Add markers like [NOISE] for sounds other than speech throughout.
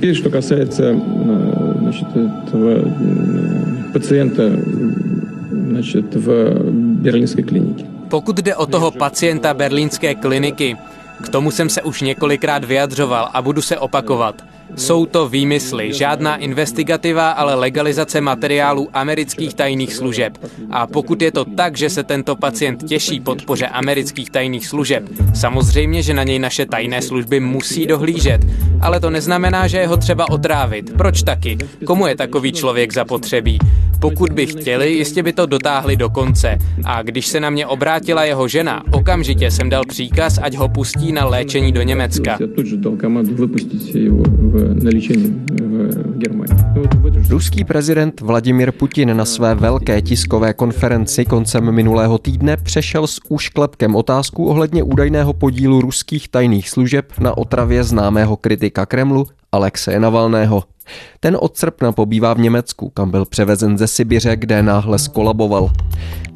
Теперь, что касается э, значит, этого пациента значит, v berlínské klinice. Pokud jde o toho pacienta berlínské kliniky, k tomu jsem se už několikrát vyjadřoval a budu se opakovat. Jsou to výmysly, žádná investigativa, ale legalizace materiálů amerických tajných služeb. A pokud je to tak, že se tento pacient těší podpoře amerických tajných služeb, samozřejmě, že na něj naše tajné služby musí dohlížet. Ale to neznamená, že je ho třeba otrávit. Proč taky? Komu je takový člověk zapotřebí? Pokud by chtěli, jistě by to dotáhli do konce. A když se na mě obrátila jeho žena, okamžitě jsem dal příkaz, ať ho pustí na léčení do Německa na léčení v Germánii. Ruský prezident Vladimir Putin na své velké tiskové konferenci koncem minulého týdne přešel s úšklepkem otázku ohledně údajného podílu ruských tajných služeb na otravě známého kritika Kremlu Alexeje Navalného. Ten od srpna pobývá v Německu, kam byl převezen ze Sibiře, kde náhle skolaboval.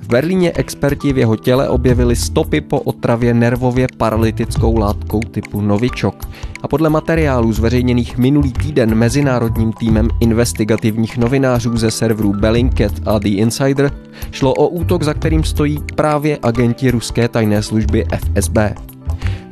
V Berlíně experti v jeho těle objevili stopy po otravě nervově paralytickou látkou typu Novičok. A podle materiálů zveřejněných minulý týden mezinárodním týmem investigativních novinářů ze serverů Bellingcat a The Insider šlo o útok, za kterým stojí právě agenti ruské tajné služby FSB.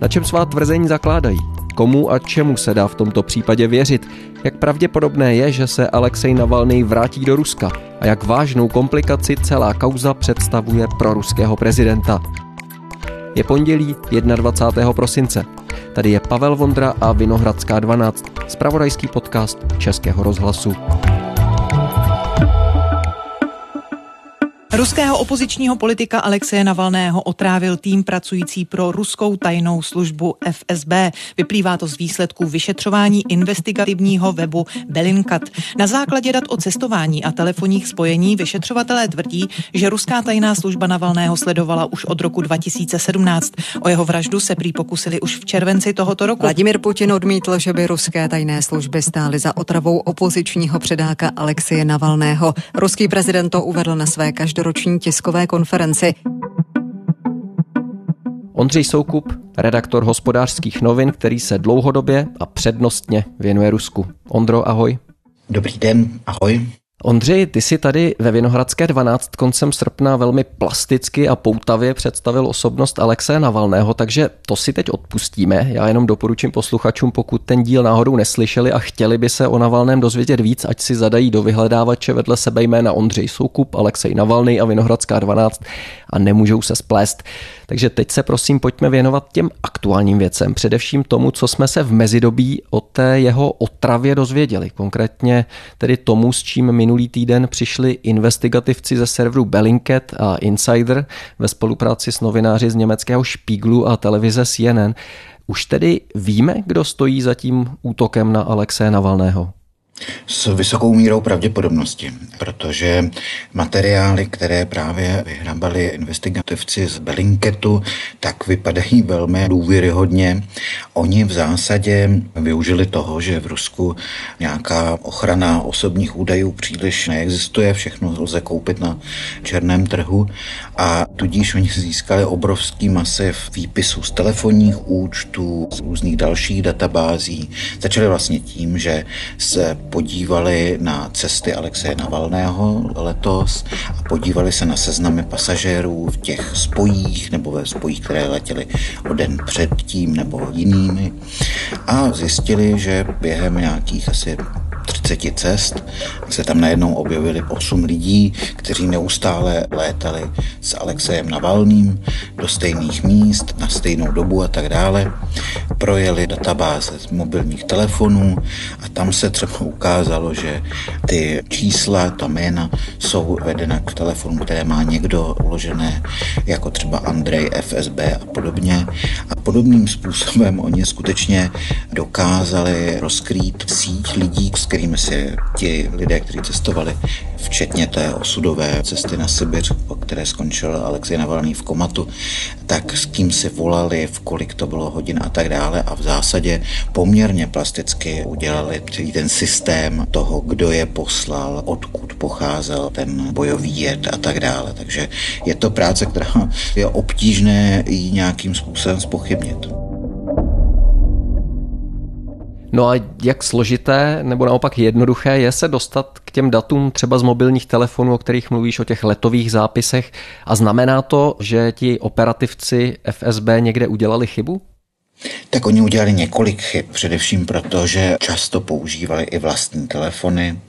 Na čem svá tvrzení zakládají? Komu a čemu se dá v tomto případě věřit? Jak pravděpodobné je, že se Alexej Navalny vrátí do Ruska? A jak vážnou komplikaci celá kauza představuje pro ruského prezidenta? Je pondělí 21. prosince. Tady je Pavel Vondra a Vinohradská 12, spravodajský podcast Českého rozhlasu. Ruského opozičního politika Alexeje Navalného otrávil tým pracující pro ruskou tajnou službu FSB. Vyplývá to z výsledků vyšetřování investigativního webu Belinkat. Na základě dat o cestování a telefonních spojení vyšetřovatelé tvrdí, že ruská tajná služba Navalného sledovala už od roku 2017. O jeho vraždu se prý pokusili už v červenci tohoto roku. Vladimir Putin odmítl, že by ruské tajné služby stály za otravou opozičního předáka Alexeje Navalného. Ruský prezident to uvedl na své každoroční každoroční tiskové konferenci. Ondřej Soukup, redaktor hospodářských novin, který se dlouhodobě a přednostně věnuje Rusku. Ondro, ahoj. Dobrý den, ahoj. Ondřej, ty si tady ve Vinohradské 12 koncem srpna velmi plasticky a poutavě představil osobnost Alexe Navalného, takže to si teď odpustíme. Já jenom doporučím posluchačům, pokud ten díl náhodou neslyšeli a chtěli by se o Navalném dozvědět víc, ať si zadají do vyhledávače vedle sebe jména Ondřej Soukup, Alexej Navalný a Vinohradská 12 a nemůžou se splést. Takže teď se prosím pojďme věnovat těm aktuálním věcem, především tomu, co jsme se v mezidobí o té jeho otravě dozvěděli. Konkrétně tedy tomu, s čím minulý týden přišli investigativci ze serveru Bellingcat a Insider ve spolupráci s novináři z německého Spiegelu a televize CNN. Už tedy víme, kdo stojí za tím útokem na Alexe Navalného? S vysokou mírou pravděpodobnosti, protože materiály, které právě vyhrabali investigativci z Bellingketu, tak vypadají velmi důvěryhodně. Oni v zásadě využili toho, že v Rusku nějaká ochrana osobních údajů příliš neexistuje, všechno lze koupit na černém trhu a tudíž oni získali obrovský masiv výpisů z telefonních účtů, z různých dalších databází. Začali vlastně tím, že se podívali na cesty Alexeje Navalného letos a podívali se na seznamy pasažérů v těch spojích nebo ve spojích, které letěly o den předtím nebo jinými. A zjistili, že během nějakých asi 30 cest se tam najednou objevili 8 lidí, kteří neustále létali s Alexejem Navalným do stejných míst na stejnou dobu a tak dále. Projeli databáze z mobilních telefonů a tam se třeba ukázalo, že ty čísla, ta jména jsou vedena k telefonu, které má někdo uložené, jako třeba Andrej FSB a podobně. A podobným způsobem oni skutečně dokázali rozkrýt síť lidí, s kterými si ti lidé, kteří cestovali, včetně té osudové cesty na Sibiř, po které skončil Alexej Navalný v komatu, tak s kým si volali, v kolik to bylo hodin a tak dále a v zásadě poměrně plasticky udělali celý ten systém toho, kdo je poslal, odkud pocházel ten bojový jed a tak dále. Takže je to práce, která je obtížné ji nějakým způsobem spochybnit. No a jak složité nebo naopak jednoduché je se dostat k těm datům třeba z mobilních telefonů, o kterých mluvíš, o těch letových zápisech a znamená to, že ti operativci FSB někde udělali chybu? Tak oni udělali několik chyb, především proto, že často používali i vlastní telefony.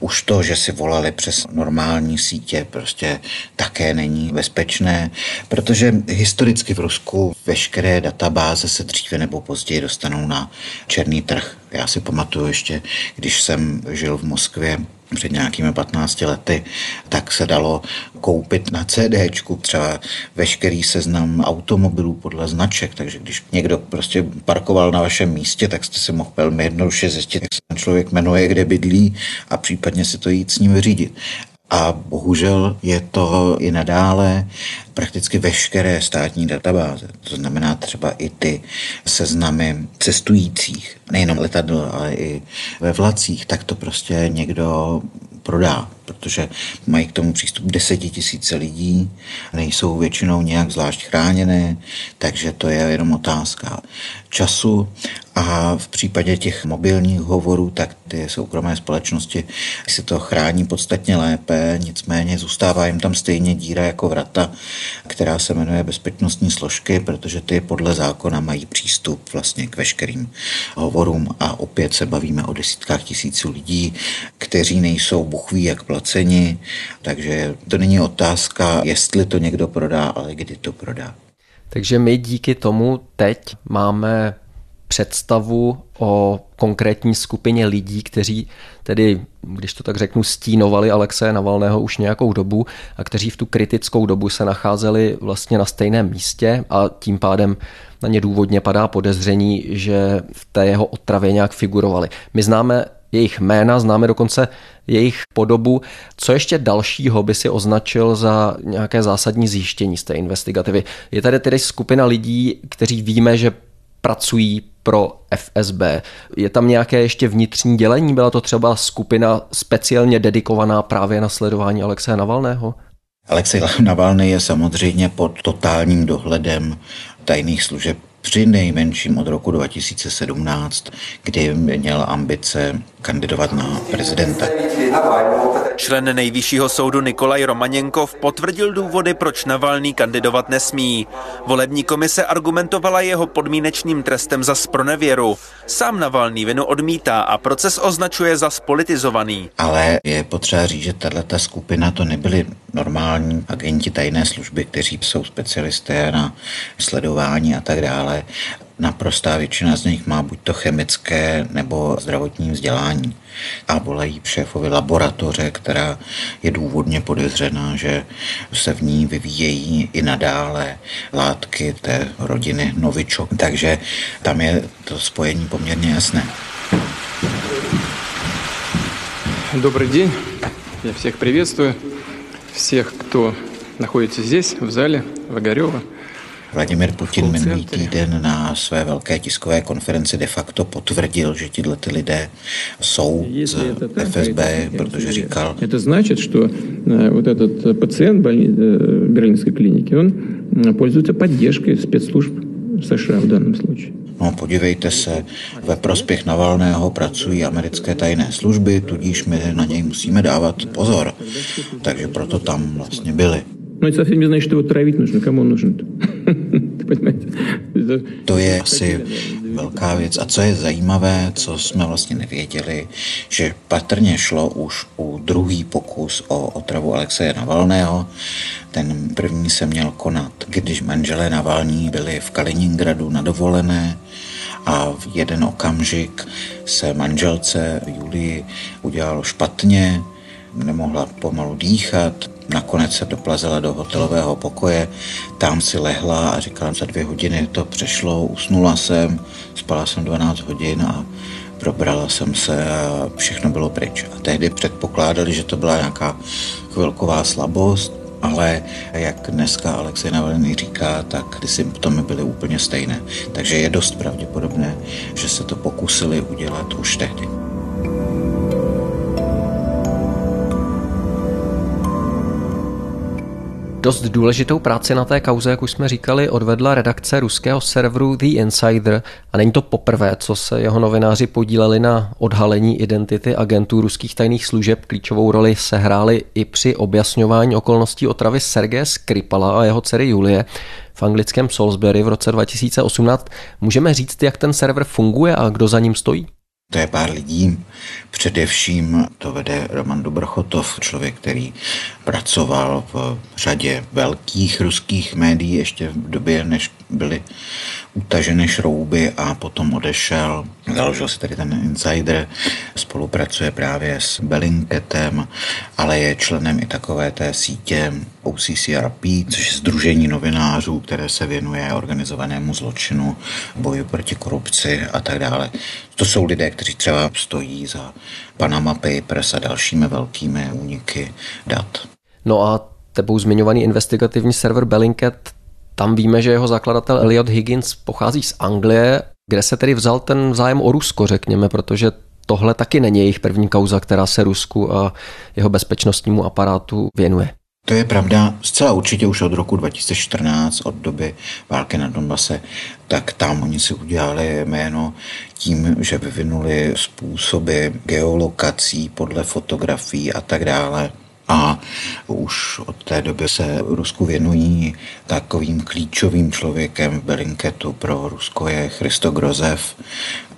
Už to, že si volali přes normální sítě, prostě také není bezpečné, protože historicky v Rusku veškeré databáze se dříve nebo později dostanou na černý trh. Já si pamatuju ještě, když jsem žil v Moskvě před nějakými 15 lety, tak se dalo koupit na CD třeba veškerý seznam automobilů podle značek, takže když někdo prostě parkoval na vašem místě, tak jste si mohl velmi jednoduše zjistit, jak se ten člověk jmenuje, kde bydlí a případně si to jít s ním vyřídit. A bohužel je to i nadále prakticky veškeré státní databáze. To znamená třeba i ty seznamy cestujících, nejenom letadlo, ale i ve vlacích, tak to prostě někdo prodá, protože mají k tomu přístup desetitisíce lidí, nejsou většinou nějak zvlášť chráněné, takže to je jenom otázka času. A v případě těch mobilních hovorů, tak ty soukromé společnosti si to chrání podstatně lépe, nicméně zůstává jim tam stejně díra jako vrata, která se jmenuje bezpečnostní složky, protože ty podle zákona mají přístup vlastně k veškerým hovorům a opět se bavíme o desítkách tisíců lidí, kteří nejsou buchví jak placeni, takže to není otázka, jestli to někdo prodá, ale kdy to prodá. Takže my díky tomu teď máme představu o konkrétní skupině lidí, kteří tedy, když to tak řeknu, stínovali Alexeje Navalného už nějakou dobu a kteří v tu kritickou dobu se nacházeli vlastně na stejném místě a tím pádem na ně důvodně padá podezření, že v té jeho otravě nějak figurovali. My známe jejich jména, známe dokonce jejich podobu. Co ještě dalšího by si označil za nějaké zásadní zjištění z té investigativy? Je tady tedy skupina lidí, kteří víme, že pracují pro FSB. Je tam nějaké ještě vnitřní dělení? Byla to třeba skupina speciálně dedikovaná právě na sledování Alexeje Navalného? Alexej Navalny je samozřejmě pod totálním dohledem tajných služeb při nejmenším od roku 2017, kdy měl ambice kandidovat na prezidenta. Člen nejvyššího soudu Nikolaj Romaněnkov potvrdil důvody, proč Navalný kandidovat nesmí. Volební komise argumentovala jeho podmínečným trestem za spronevěru. Sám Navalný vinu odmítá a proces označuje za spolitizovaný. Ale je potřeba říct, že tato skupina to nebyli normální agenti tajné služby, kteří jsou specialisté na sledování a tak dále naprostá většina z nich má buď to chemické nebo zdravotní vzdělání a volají šéfovi laboratoře, která je důvodně podezřená, že se v ní vyvíjejí i nadále látky té rodiny Novičok. Takže tam je to spojení poměrně jasné. Добрый день. Я всех приветствую. Всех, кто находится здесь, в зале, в Огарево. Vladimir Putin minulý týden na své velké tiskové konferenci de facto potvrdil, že tyhle ty lidé jsou z FSB, protože říkal... To значит, что вот этот пациент берлинской клиники, он пользуется поддержкой спецслужб США в данном случае. No, podívejte se, ve prospěch Navalného pracují americké tajné služby, tudíž my na něj musíme dávat pozor. Takže proto tam vlastně byli. No это совсем не значит, что его травить нужно. Кому он нужен To je [LAUGHS] asi velká věc. A co je zajímavé, co jsme vlastně nevěděli, že patrně šlo už u druhý pokus o otravu Alexeje Navalného. Ten první se měl konat, když manželé Navalní byli v Kaliningradu na dovolené a v jeden okamžik se manželce Julii udělalo špatně, nemohla pomalu dýchat, nakonec se doplazila do hotelového pokoje, tam si lehla a říkala, za dvě hodiny to přešlo, usnula jsem, spala jsem 12 hodin a probrala jsem se a všechno bylo pryč. A tehdy předpokládali, že to byla nějaká chvilková slabost, ale jak dneska Alexej Navalny říká, tak ty symptomy byly úplně stejné. Takže je dost pravděpodobné, že se to pokusili udělat už tehdy. Dost důležitou práci na té kauze, jak už jsme říkali, odvedla redakce ruského serveru The Insider a není to poprvé, co se jeho novináři podíleli na odhalení identity agentů ruských tajných služeb. Klíčovou roli sehráli i při objasňování okolností otravy Sergeje Skripala a jeho dcery Julie v anglickém Salisbury v roce 2018. Můžeme říct, jak ten server funguje a kdo za ním stojí? To je pár lidí. Především to vede Roman Dobrochotov, člověk, který pracoval v řadě velkých ruských médií ještě v době, než byly utaženy šrouby a potom odešel. Založil si tady ten insider, spolupracuje právě s Bellingcatem, ale je členem i takové té sítě OCCRP, což je Združení novinářů, které se věnuje organizovanému zločinu, boju proti korupci a tak dále. To jsou lidé, kteří třeba stojí za Panama Papers a dalšími velkými úniky dat. No a tebou zmiňovaný investigativní server Bellingcat, tam víme, že jeho zakladatel Elliot Higgins pochází z Anglie, kde se tedy vzal ten zájem o Rusko, řekněme, protože tohle taky není jejich první kauza, která se Rusku a jeho bezpečnostnímu aparátu věnuje. To je pravda zcela určitě už od roku 2014, od doby války na Donbase, tak tam oni si udělali jméno tím, že vyvinuli způsoby geolokací podle fotografií a tak dále. A už od té doby se Rusku věnují takovým klíčovým člověkem v Belinketu pro Rusko je Christo Grozev,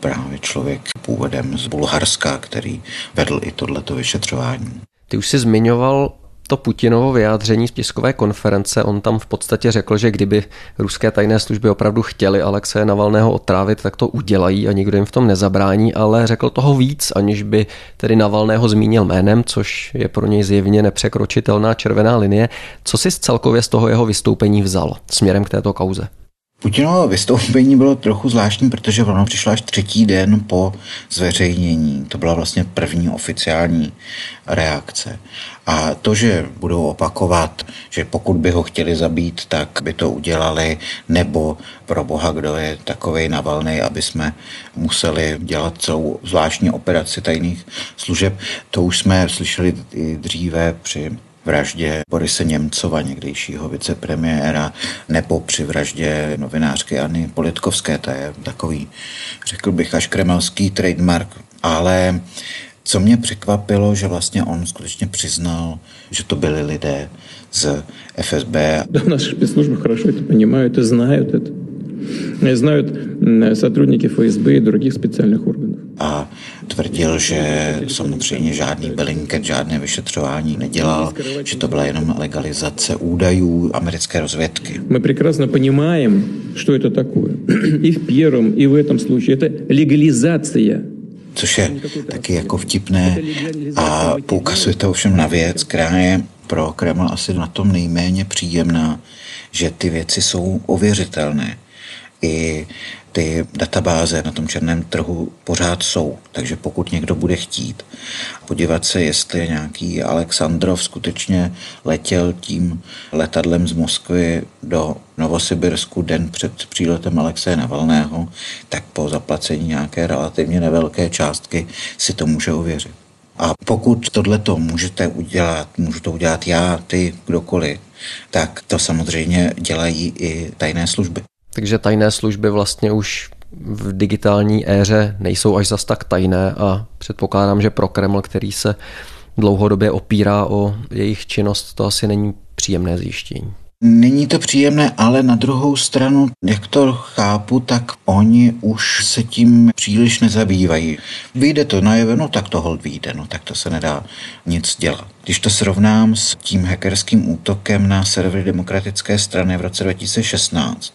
právě člověk původem z Bulharska, který vedl i tohleto vyšetřování. Ty už jsi zmiňoval to Putinovo vyjádření z tiskové konference, on tam v podstatě řekl, že kdyby ruské tajné služby opravdu chtěli Alexeje Navalného otrávit, tak to udělají a nikdo jim v tom nezabrání, ale řekl toho víc, aniž by tedy Navalného zmínil jménem, což je pro něj zjevně nepřekročitelná červená linie. Co si celkově z toho jeho vystoupení vzal směrem k této kauze? Putinovo vystoupení bylo trochu zvláštní, protože ono přišlo až třetí den po zveřejnění. To byla vlastně první oficiální reakce. A to, že budou opakovat, že pokud by ho chtěli zabít, tak by to udělali, nebo pro boha, kdo je takovej navalný, aby jsme museli dělat celou zvláštní operaci tajných služeb, to už jsme slyšeli i dříve při vraždě Borise Němcova, někdejšího vicepremiéra, nebo při vraždě novinářky Anny Politkovské. To je takový, řekl bych, až kremelský trademark. Ale co mě překvapilo, že vlastně on skutečně přiznal, že to byli lidé z FSB. Да, наши спецслужбы хорошо это понимают и знают это. Знают сотрудники ФСБ и других специальных органов. A tvrdil, že samozřejmě žádný Bellingcat, žádné vyšetřování nedělal, že to byla jenom legalizace údajů americké rozvědky. Мы прекрасно понимаем, что это такое. И в первом, и в этом случае. Это легализация což je taky jako vtipné a poukazuje to ovšem na věc, která je pro Kreml asi na tom nejméně příjemná, že ty věci jsou ověřitelné. I ty databáze na tom černém trhu pořád jsou. Takže pokud někdo bude chtít podívat se, jestli nějaký Alexandrov skutečně letěl tím letadlem z Moskvy do Novosibirsku den před příletem Alexeje Navalného, tak po zaplacení nějaké relativně nevelké částky si to může ověřit. A pokud tohleto můžete udělat, můžu to udělat já, ty, kdokoliv, tak to samozřejmě dělají i tajné služby. Takže tajné služby vlastně už v digitální éře nejsou až zas tak tajné a předpokládám, že pro Kreml, který se dlouhodobě opírá o jejich činnost, to asi není příjemné zjištění. Není to příjemné, ale na druhou stranu, jak to chápu, tak oni už se tím příliš nezabývají. Vyjde to najevo, no tak to hold vyjde, no tak to se nedá nic dělat. Když to srovnám s tím hackerským útokem na servery demokratické strany v roce 2016,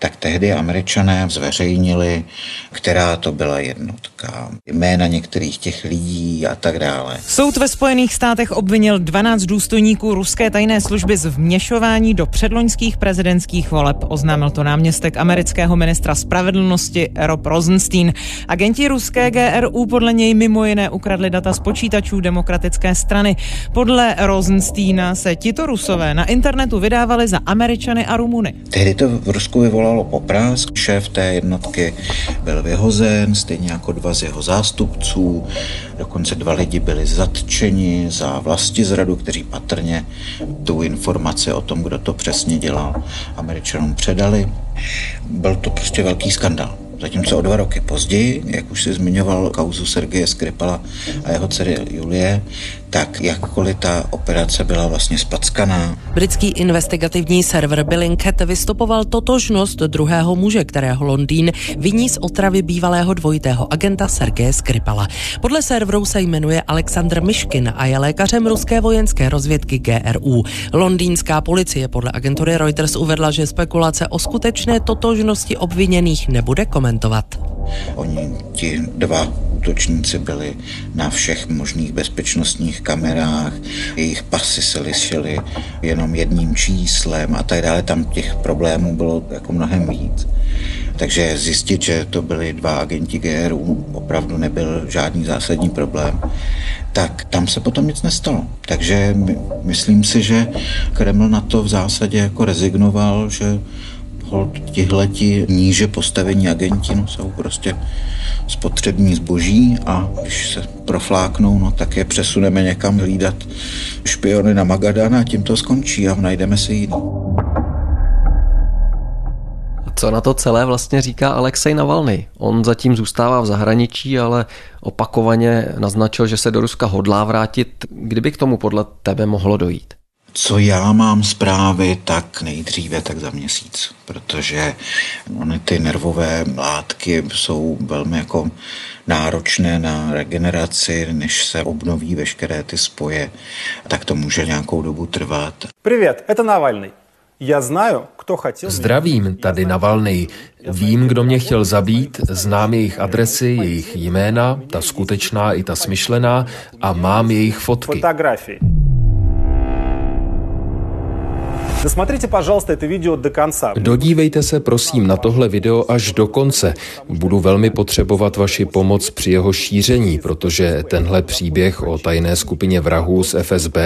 tak tehdy američané zveřejnili, která to byla jednotka, jména některých těch lidí a tak dále. Soud ve Spojených státech obvinil 12 důstojníků ruské tajné služby z vměšování do předloňských prezidentských voleb. Oznámil to náměstek amerického ministra spravedlnosti Rob Rosenstein. Agenti ruské GRU podle něj mimo jiné ukradli data z počítačů demokratické strany. Podle Rosensteina se tito rusové na internetu vydávali za Američany a Rumuny. Tehdy to v Rusku vyvolalo vyvolalo poprásk. Šéf té jednotky byl vyhozen, stejně jako dva z jeho zástupců. Dokonce dva lidi byli zatčeni za vlasti zradu, kteří patrně tu informaci o tom, kdo to přesně dělal, američanům předali. Byl to prostě velký skandal. Zatímco o dva roky později, jak už si zmiňoval kauzu Sergeje Skripala a jeho dcery Julie, tak jakkoliv ta operace byla vlastně spackaná. Britský investigativní server Billingcat vystupoval totožnost druhého muže, kterého Londýn viní z otravy bývalého dvojitého agenta Sergeje Skripala. Podle serveru se jmenuje Aleksandr Myškin a je lékařem ruské vojenské rozvědky GRU. Londýnská policie podle agentury Reuters uvedla, že spekulace o skutečné totožnosti obviněných nebude komentovat. Oni ti dva útočníci byli na všech možných bezpečnostních kamerách, jejich pasy se lišily jenom jedním číslem a tak dále. Tam těch problémů bylo jako mnohem víc. Takže zjistit, že to byli dva agenti GRU, opravdu nebyl žádný zásadní problém, tak tam se potom nic nestalo. Takže myslím si, že Kreml na to v zásadě jako rezignoval, že tihleti níže postavení agenti no, jsou prostě spotřební zboží a když se profláknou, no, tak je přesuneme někam hlídat špiony na Magadan a tím to skončí a najdeme si jiný. Co na to celé vlastně říká Alexej Navalny? On zatím zůstává v zahraničí, ale opakovaně naznačil, že se do Ruska hodlá vrátit. Kdyby k tomu podle tebe mohlo dojít? Co já mám zprávy, tak nejdříve tak za měsíc, protože ony ty nervové látky jsou velmi jako náročné na regeneraci, než se obnoví veškeré ty spoje, tak to může nějakou dobu trvat. Привет, это Навальный. Já знаю, kdo chtěl... Zdravím, tady Navalny. Vím, kdo mě chtěl zabít, znám jejich adresy, jejich jména, ta skutečná i ta smyšlená a mám jejich fotky. Fotografii. Dodívejte se prosím na tohle video až do konce. Budu velmi potřebovat vaši pomoc při jeho šíření, protože tenhle příběh o tajné skupině vrahů z FSB,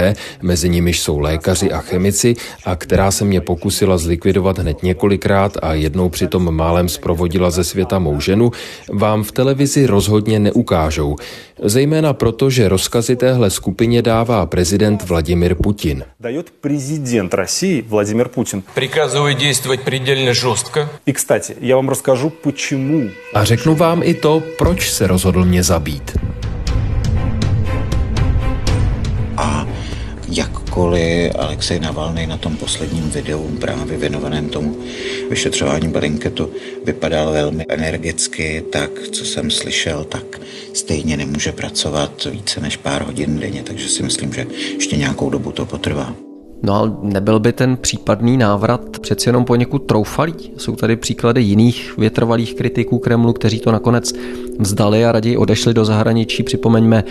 mezi nimiž jsou lékaři a chemici, a která se mě pokusila zlikvidovat hned několikrát a jednou přitom málem zprovodila ze světa mou ženu, vám v televizi rozhodně neukážou. Zejména proto, že rozkazy téhle skupině dává prezident Vladimir Putin. Дает президент России Владимир Путин. Приказываю действовать предельно жестко. И, кстати, я вам расскажу, почему. A řeknu vám i to, proč se rozhodl mě zabít. A jakkoliv Alexej Navalny na tom posledním videu právě věnovaném tomu vyšetřování Belinketu vypadal velmi energicky, tak co jsem slyšel, tak stejně nemůže pracovat více než pár hodin denně, takže si myslím, že ještě nějakou dobu to potrvá. No ale nebyl by ten případný návrat přeci jenom poněkud troufalý? Jsou tady příklady jiných větrvalých kritiků Kremlu, kteří to nakonec vzdali a raději odešli do zahraničí. Připomeňme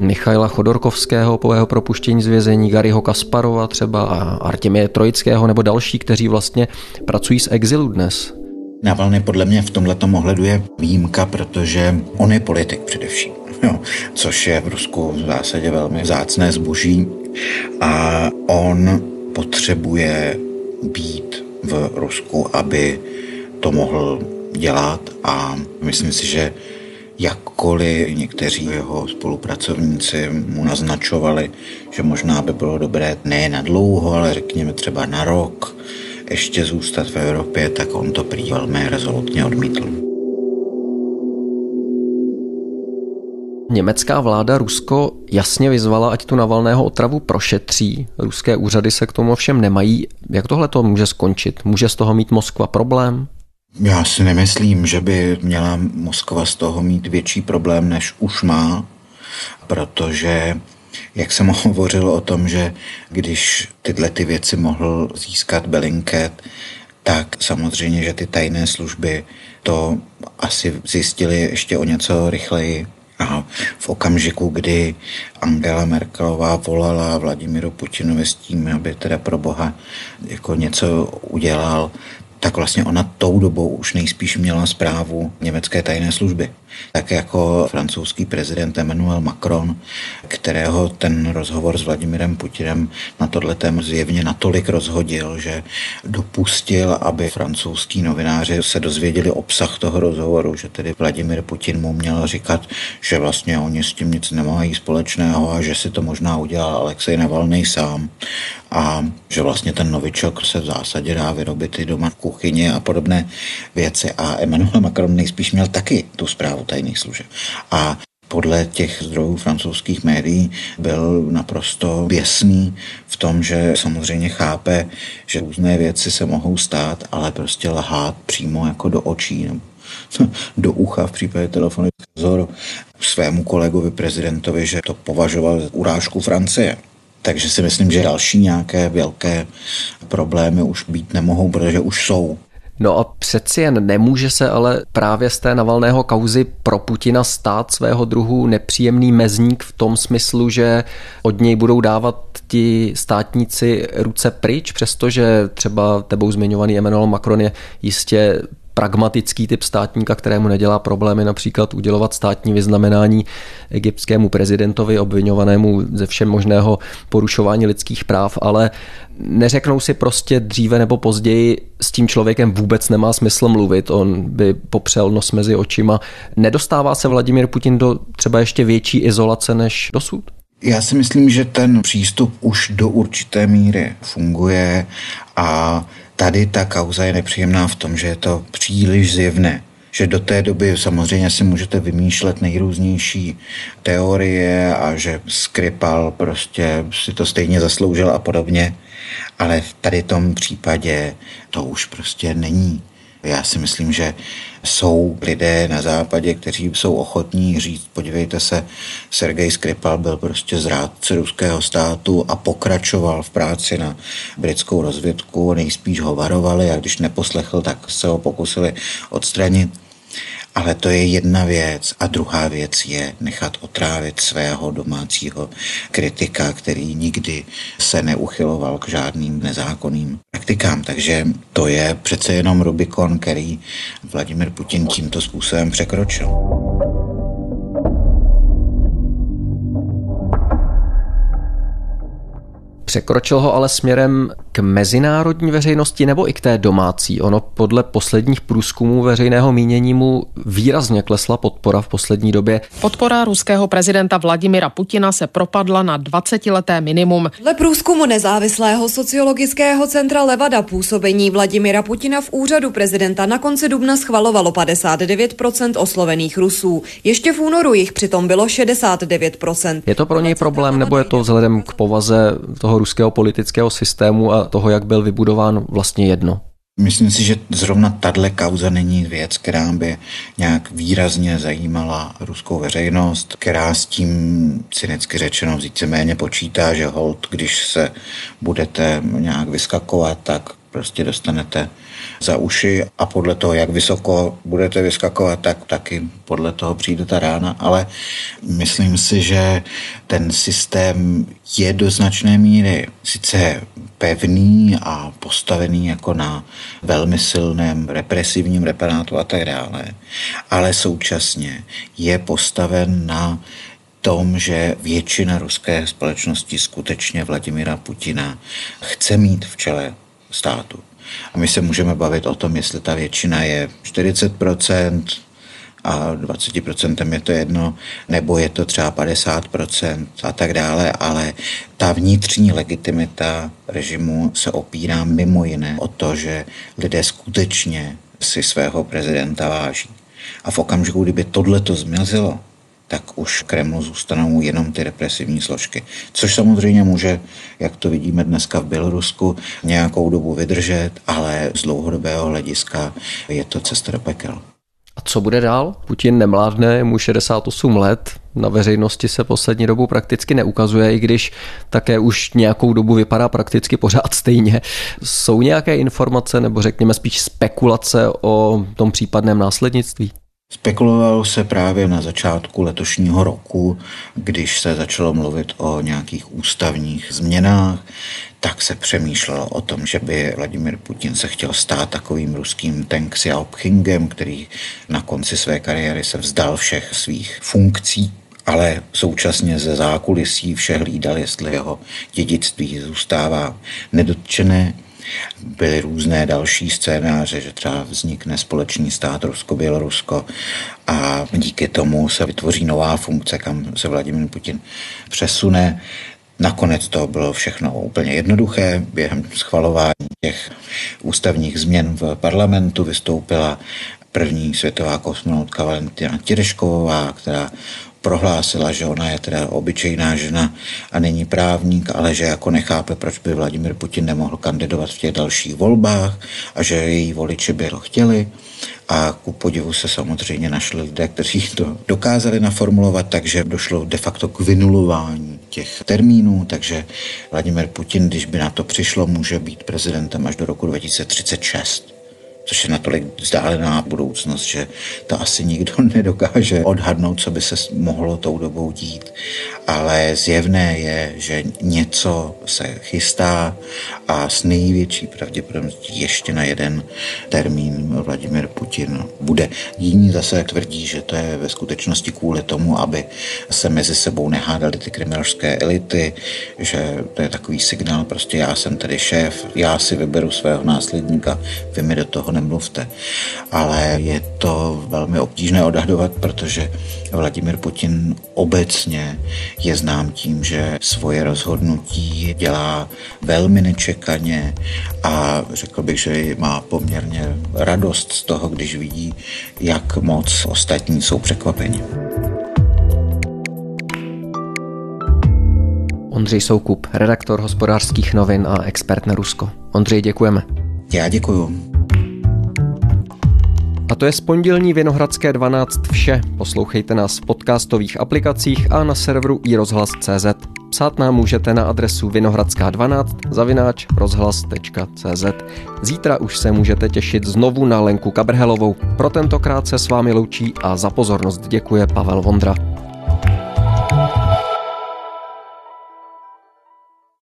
Michaila Chodorkovského po jeho propuštění z vězení, Garyho Kasparova třeba a Artemie Trojického nebo další, kteří vlastně pracují z exilu dnes. Navalny podle mě v tomhle ohledu je výjimka, protože on je politik především. [LAUGHS] Jo, což je v Rusku v zásadě velmi zácné zboží a on potřebuje být v Rusku, aby to mohl dělat a myslím si, že jakkoliv někteří jeho spolupracovníci mu naznačovali, že možná by bylo dobré ne na dlouho, ale řekněme třeba na rok ještě zůstat v Evropě, tak on to prý velmi rezolutně odmítl. Německá vláda Rusko jasně vyzvala, ať tu Navalného otravu prošetří. Ruské úřady se k tomu ovšem nemají. Jak tohle to může skončit? Může z toho mít Moskva problém? Já si nemyslím, že by měla Moskva z toho mít větší problém, než už má, protože jak jsem [LAUGHS] hovořil o tom, že když tyhle ty věci mohl získat Belinket, tak samozřejmě, že ty tajné služby to asi zjistili ještě o něco rychleji. A v okamžiku, kdy Angela Merkelová volala Vladimíru Putinovi s tím, aby teda pro boha jako něco udělal, tak vlastně ona tou dobou už nejspíš měla zprávu německé tajné služby. Tak jako francouzský prezident Emmanuel Macron, kterého ten rozhovor s Vladimirem Putinem na tohle téma zjevně natolik rozhodil, že dopustil, aby francouzský novináři se dozvěděli obsah toho rozhovoru, že tedy Vladimir Putin mu měl říkat, že vlastně oni s tím nic nemají společného a že si to možná udělal Alexej Navalny sám a že vlastně ten novičok se v zásadě dá vyrobit i doma v kuchyni a podobné věci. A Emmanuel Macron nejspíš měl taky tu zprávu tajných služeb. A podle těch zdrojů francouzských médií byl naprosto věsný v tom, že samozřejmě chápe, že různé věci se mohou stát, ale prostě lhát přímo jako do očí [LAUGHS] do ucha v případě telefonického vzoru svému kolegovi prezidentovi, že to považoval za urážku Francie. Takže si myslím, že další nějaké velké problémy už být nemohou, protože už jsou. No a přeci jen nemůže se ale právě z té navalného kauzy pro Putina stát svého druhu nepříjemný mezník v tom smyslu, že od něj budou dávat ti státníci ruce pryč, přestože třeba tebou zmiňovaný Emmanuel Macron je jistě pragmatický typ státníka, kterému nedělá problémy například udělovat státní vyznamenání egyptskému prezidentovi obvinovanému ze všem možného porušování lidských práv, ale neřeknou si prostě dříve nebo později s tím člověkem vůbec nemá smysl mluvit, on by popřel nos mezi očima. Nedostává se Vladimír Putin do třeba ještě větší izolace než dosud? Já si myslím, že ten přístup už do určité míry funguje a Tady ta kauza je nepříjemná v tom, že je to příliš zjevné že do té doby samozřejmě si můžete vymýšlet nejrůznější teorie a že Skripal prostě si to stejně zasloužil a podobně, ale v tady tom případě to už prostě není. Já si myslím, že jsou lidé na západě, kteří jsou ochotní říct, podívejte se, Sergej Skripal byl prostě zrádce ruského státu a pokračoval v práci na britskou rozvědku, nejspíš ho varovali a když neposlechl, tak se ho pokusili odstranit. Ale to je jedna věc. A druhá věc je nechat otrávit svého domácího kritika, který nikdy se neuchyloval k žádným nezákonným praktikám. Takže to je přece jenom Rubikon, který Vladimir Putin tímto způsobem překročil. Překročil ho ale směrem k mezinárodní veřejnosti nebo i k té domácí? Ono podle posledních průzkumů veřejného mínění mu výrazně klesla podpora v poslední době. Podpora ruského prezidenta Vladimira Putina se propadla na 20-leté minimum. Dle průzkumu nezávislého sociologického centra Levada působení Vladimira Putina v úřadu prezidenta na konci dubna schvalovalo 59% oslovených Rusů. Ještě v únoru jich přitom bylo 69%. Je to pro něj problém nebo je to vzhledem k povaze toho ruského politického systému a toho, jak byl vybudován, vlastně jedno? Myslím si, že zrovna tahle kauza není věc, která by nějak výrazně zajímala ruskou veřejnost, která s tím cynicky řečeno víceméně počítá, že hold, když se budete nějak vyskakovat, tak prostě dostanete za uši a podle toho, jak vysoko budete vyskakovat, tak taky podle toho přijde ta rána, ale myslím si, že ten systém je do značné míry sice pevný a postavený jako na velmi silném represivním reparátu a tak dále, ale současně je postaven na tom, že většina ruské společnosti skutečně Vladimira Putina chce mít v čele státu. A my se můžeme bavit o tom, jestli ta většina je 40%, a 20% je to jedno, nebo je to třeba 50% a tak dále, ale ta vnitřní legitimita režimu se opírá mimo jiné o to, že lidé skutečně si svého prezidenta váží. A v okamžiku, kdyby tohle to zmizelo, tak už Kremlu zůstanou jenom ty represivní složky. Což samozřejmě může, jak to vidíme dneska v Bělorusku, nějakou dobu vydržet, ale z dlouhodobého hlediska je to cesta do pekel. A co bude dál? Putin nemládne, je mu 68 let, na veřejnosti se poslední dobu prakticky neukazuje, i když také už nějakou dobu vypadá prakticky pořád stejně. Jsou nějaké informace nebo řekněme spíš spekulace o tom případném následnictví? Spekulovalo se právě na začátku letošního roku, když se začalo mluvit o nějakých ústavních změnách, tak se přemýšlelo o tom, že by Vladimir Putin se chtěl stát takovým ruským Teng Xiaopingem, který na konci své kariéry se vzdal všech svých funkcí ale současně ze zákulisí vše hlídal, jestli jeho dědictví zůstává nedotčené. Byly různé další scénáře, že třeba vznikne společný stát Rusko-Bělorusko a díky tomu se vytvoří nová funkce, kam se Vladimir Putin přesune. Nakonec to bylo všechno úplně jednoduché. Během schvalování těch ústavních změn v parlamentu vystoupila první světová kosmonautka Valentina Těrešková, která prohlásila, že ona je teda obyčejná žena a není právník, ale že jako nechápe, proč by Vladimir Putin nemohl kandidovat v těch dalších volbách a že její voliči by to chtěli. A ku podivu se samozřejmě našli lidé, kteří to dokázali naformulovat, takže došlo de facto k vynulování těch termínů, takže Vladimir Putin, když by na to přišlo, může být prezidentem až do roku 2036 což je natolik vzdálená budoucnost, že to asi nikdo [LAUGHS] nedokáže odhadnout, co by se mohlo tou dobou dít. Ale zjevné je, že něco se chystá a s největší pravděpodobností ještě na jeden termín Vladimir Putin bude. Jiní zase tvrdí, že to je ve skutečnosti kvůli tomu, aby se mezi sebou nehádali ty kriminalské elity, že to je takový signál, prostě já jsem tady šéf, já si vyberu svého následníka, vy mi do toho nemluvte. Ale je to velmi obtížné odhadovat, protože Vladimir Putin obecně je znám tím, že svoje rozhodnutí dělá velmi nečekaně a řekl bych, že má poměrně radost z toho, když vidí, jak moc ostatní jsou překvapeni. Ondřej Soukup, redaktor hospodářských novin a expert na Rusko. Ondřej, děkujeme. Já děkuju. A to je z pondělní Vinohradské 12 vše. Poslouchejte nás v podcastových aplikacích a na serveru iRozhlas.cz. Psát nám můžete na adresu vinohradská12 zavináč rozhlas.cz. Zítra už se můžete těšit znovu na Lenku Kabrhelovou. Pro tentokrát se s vámi loučí a za pozornost děkuje Pavel Vondra.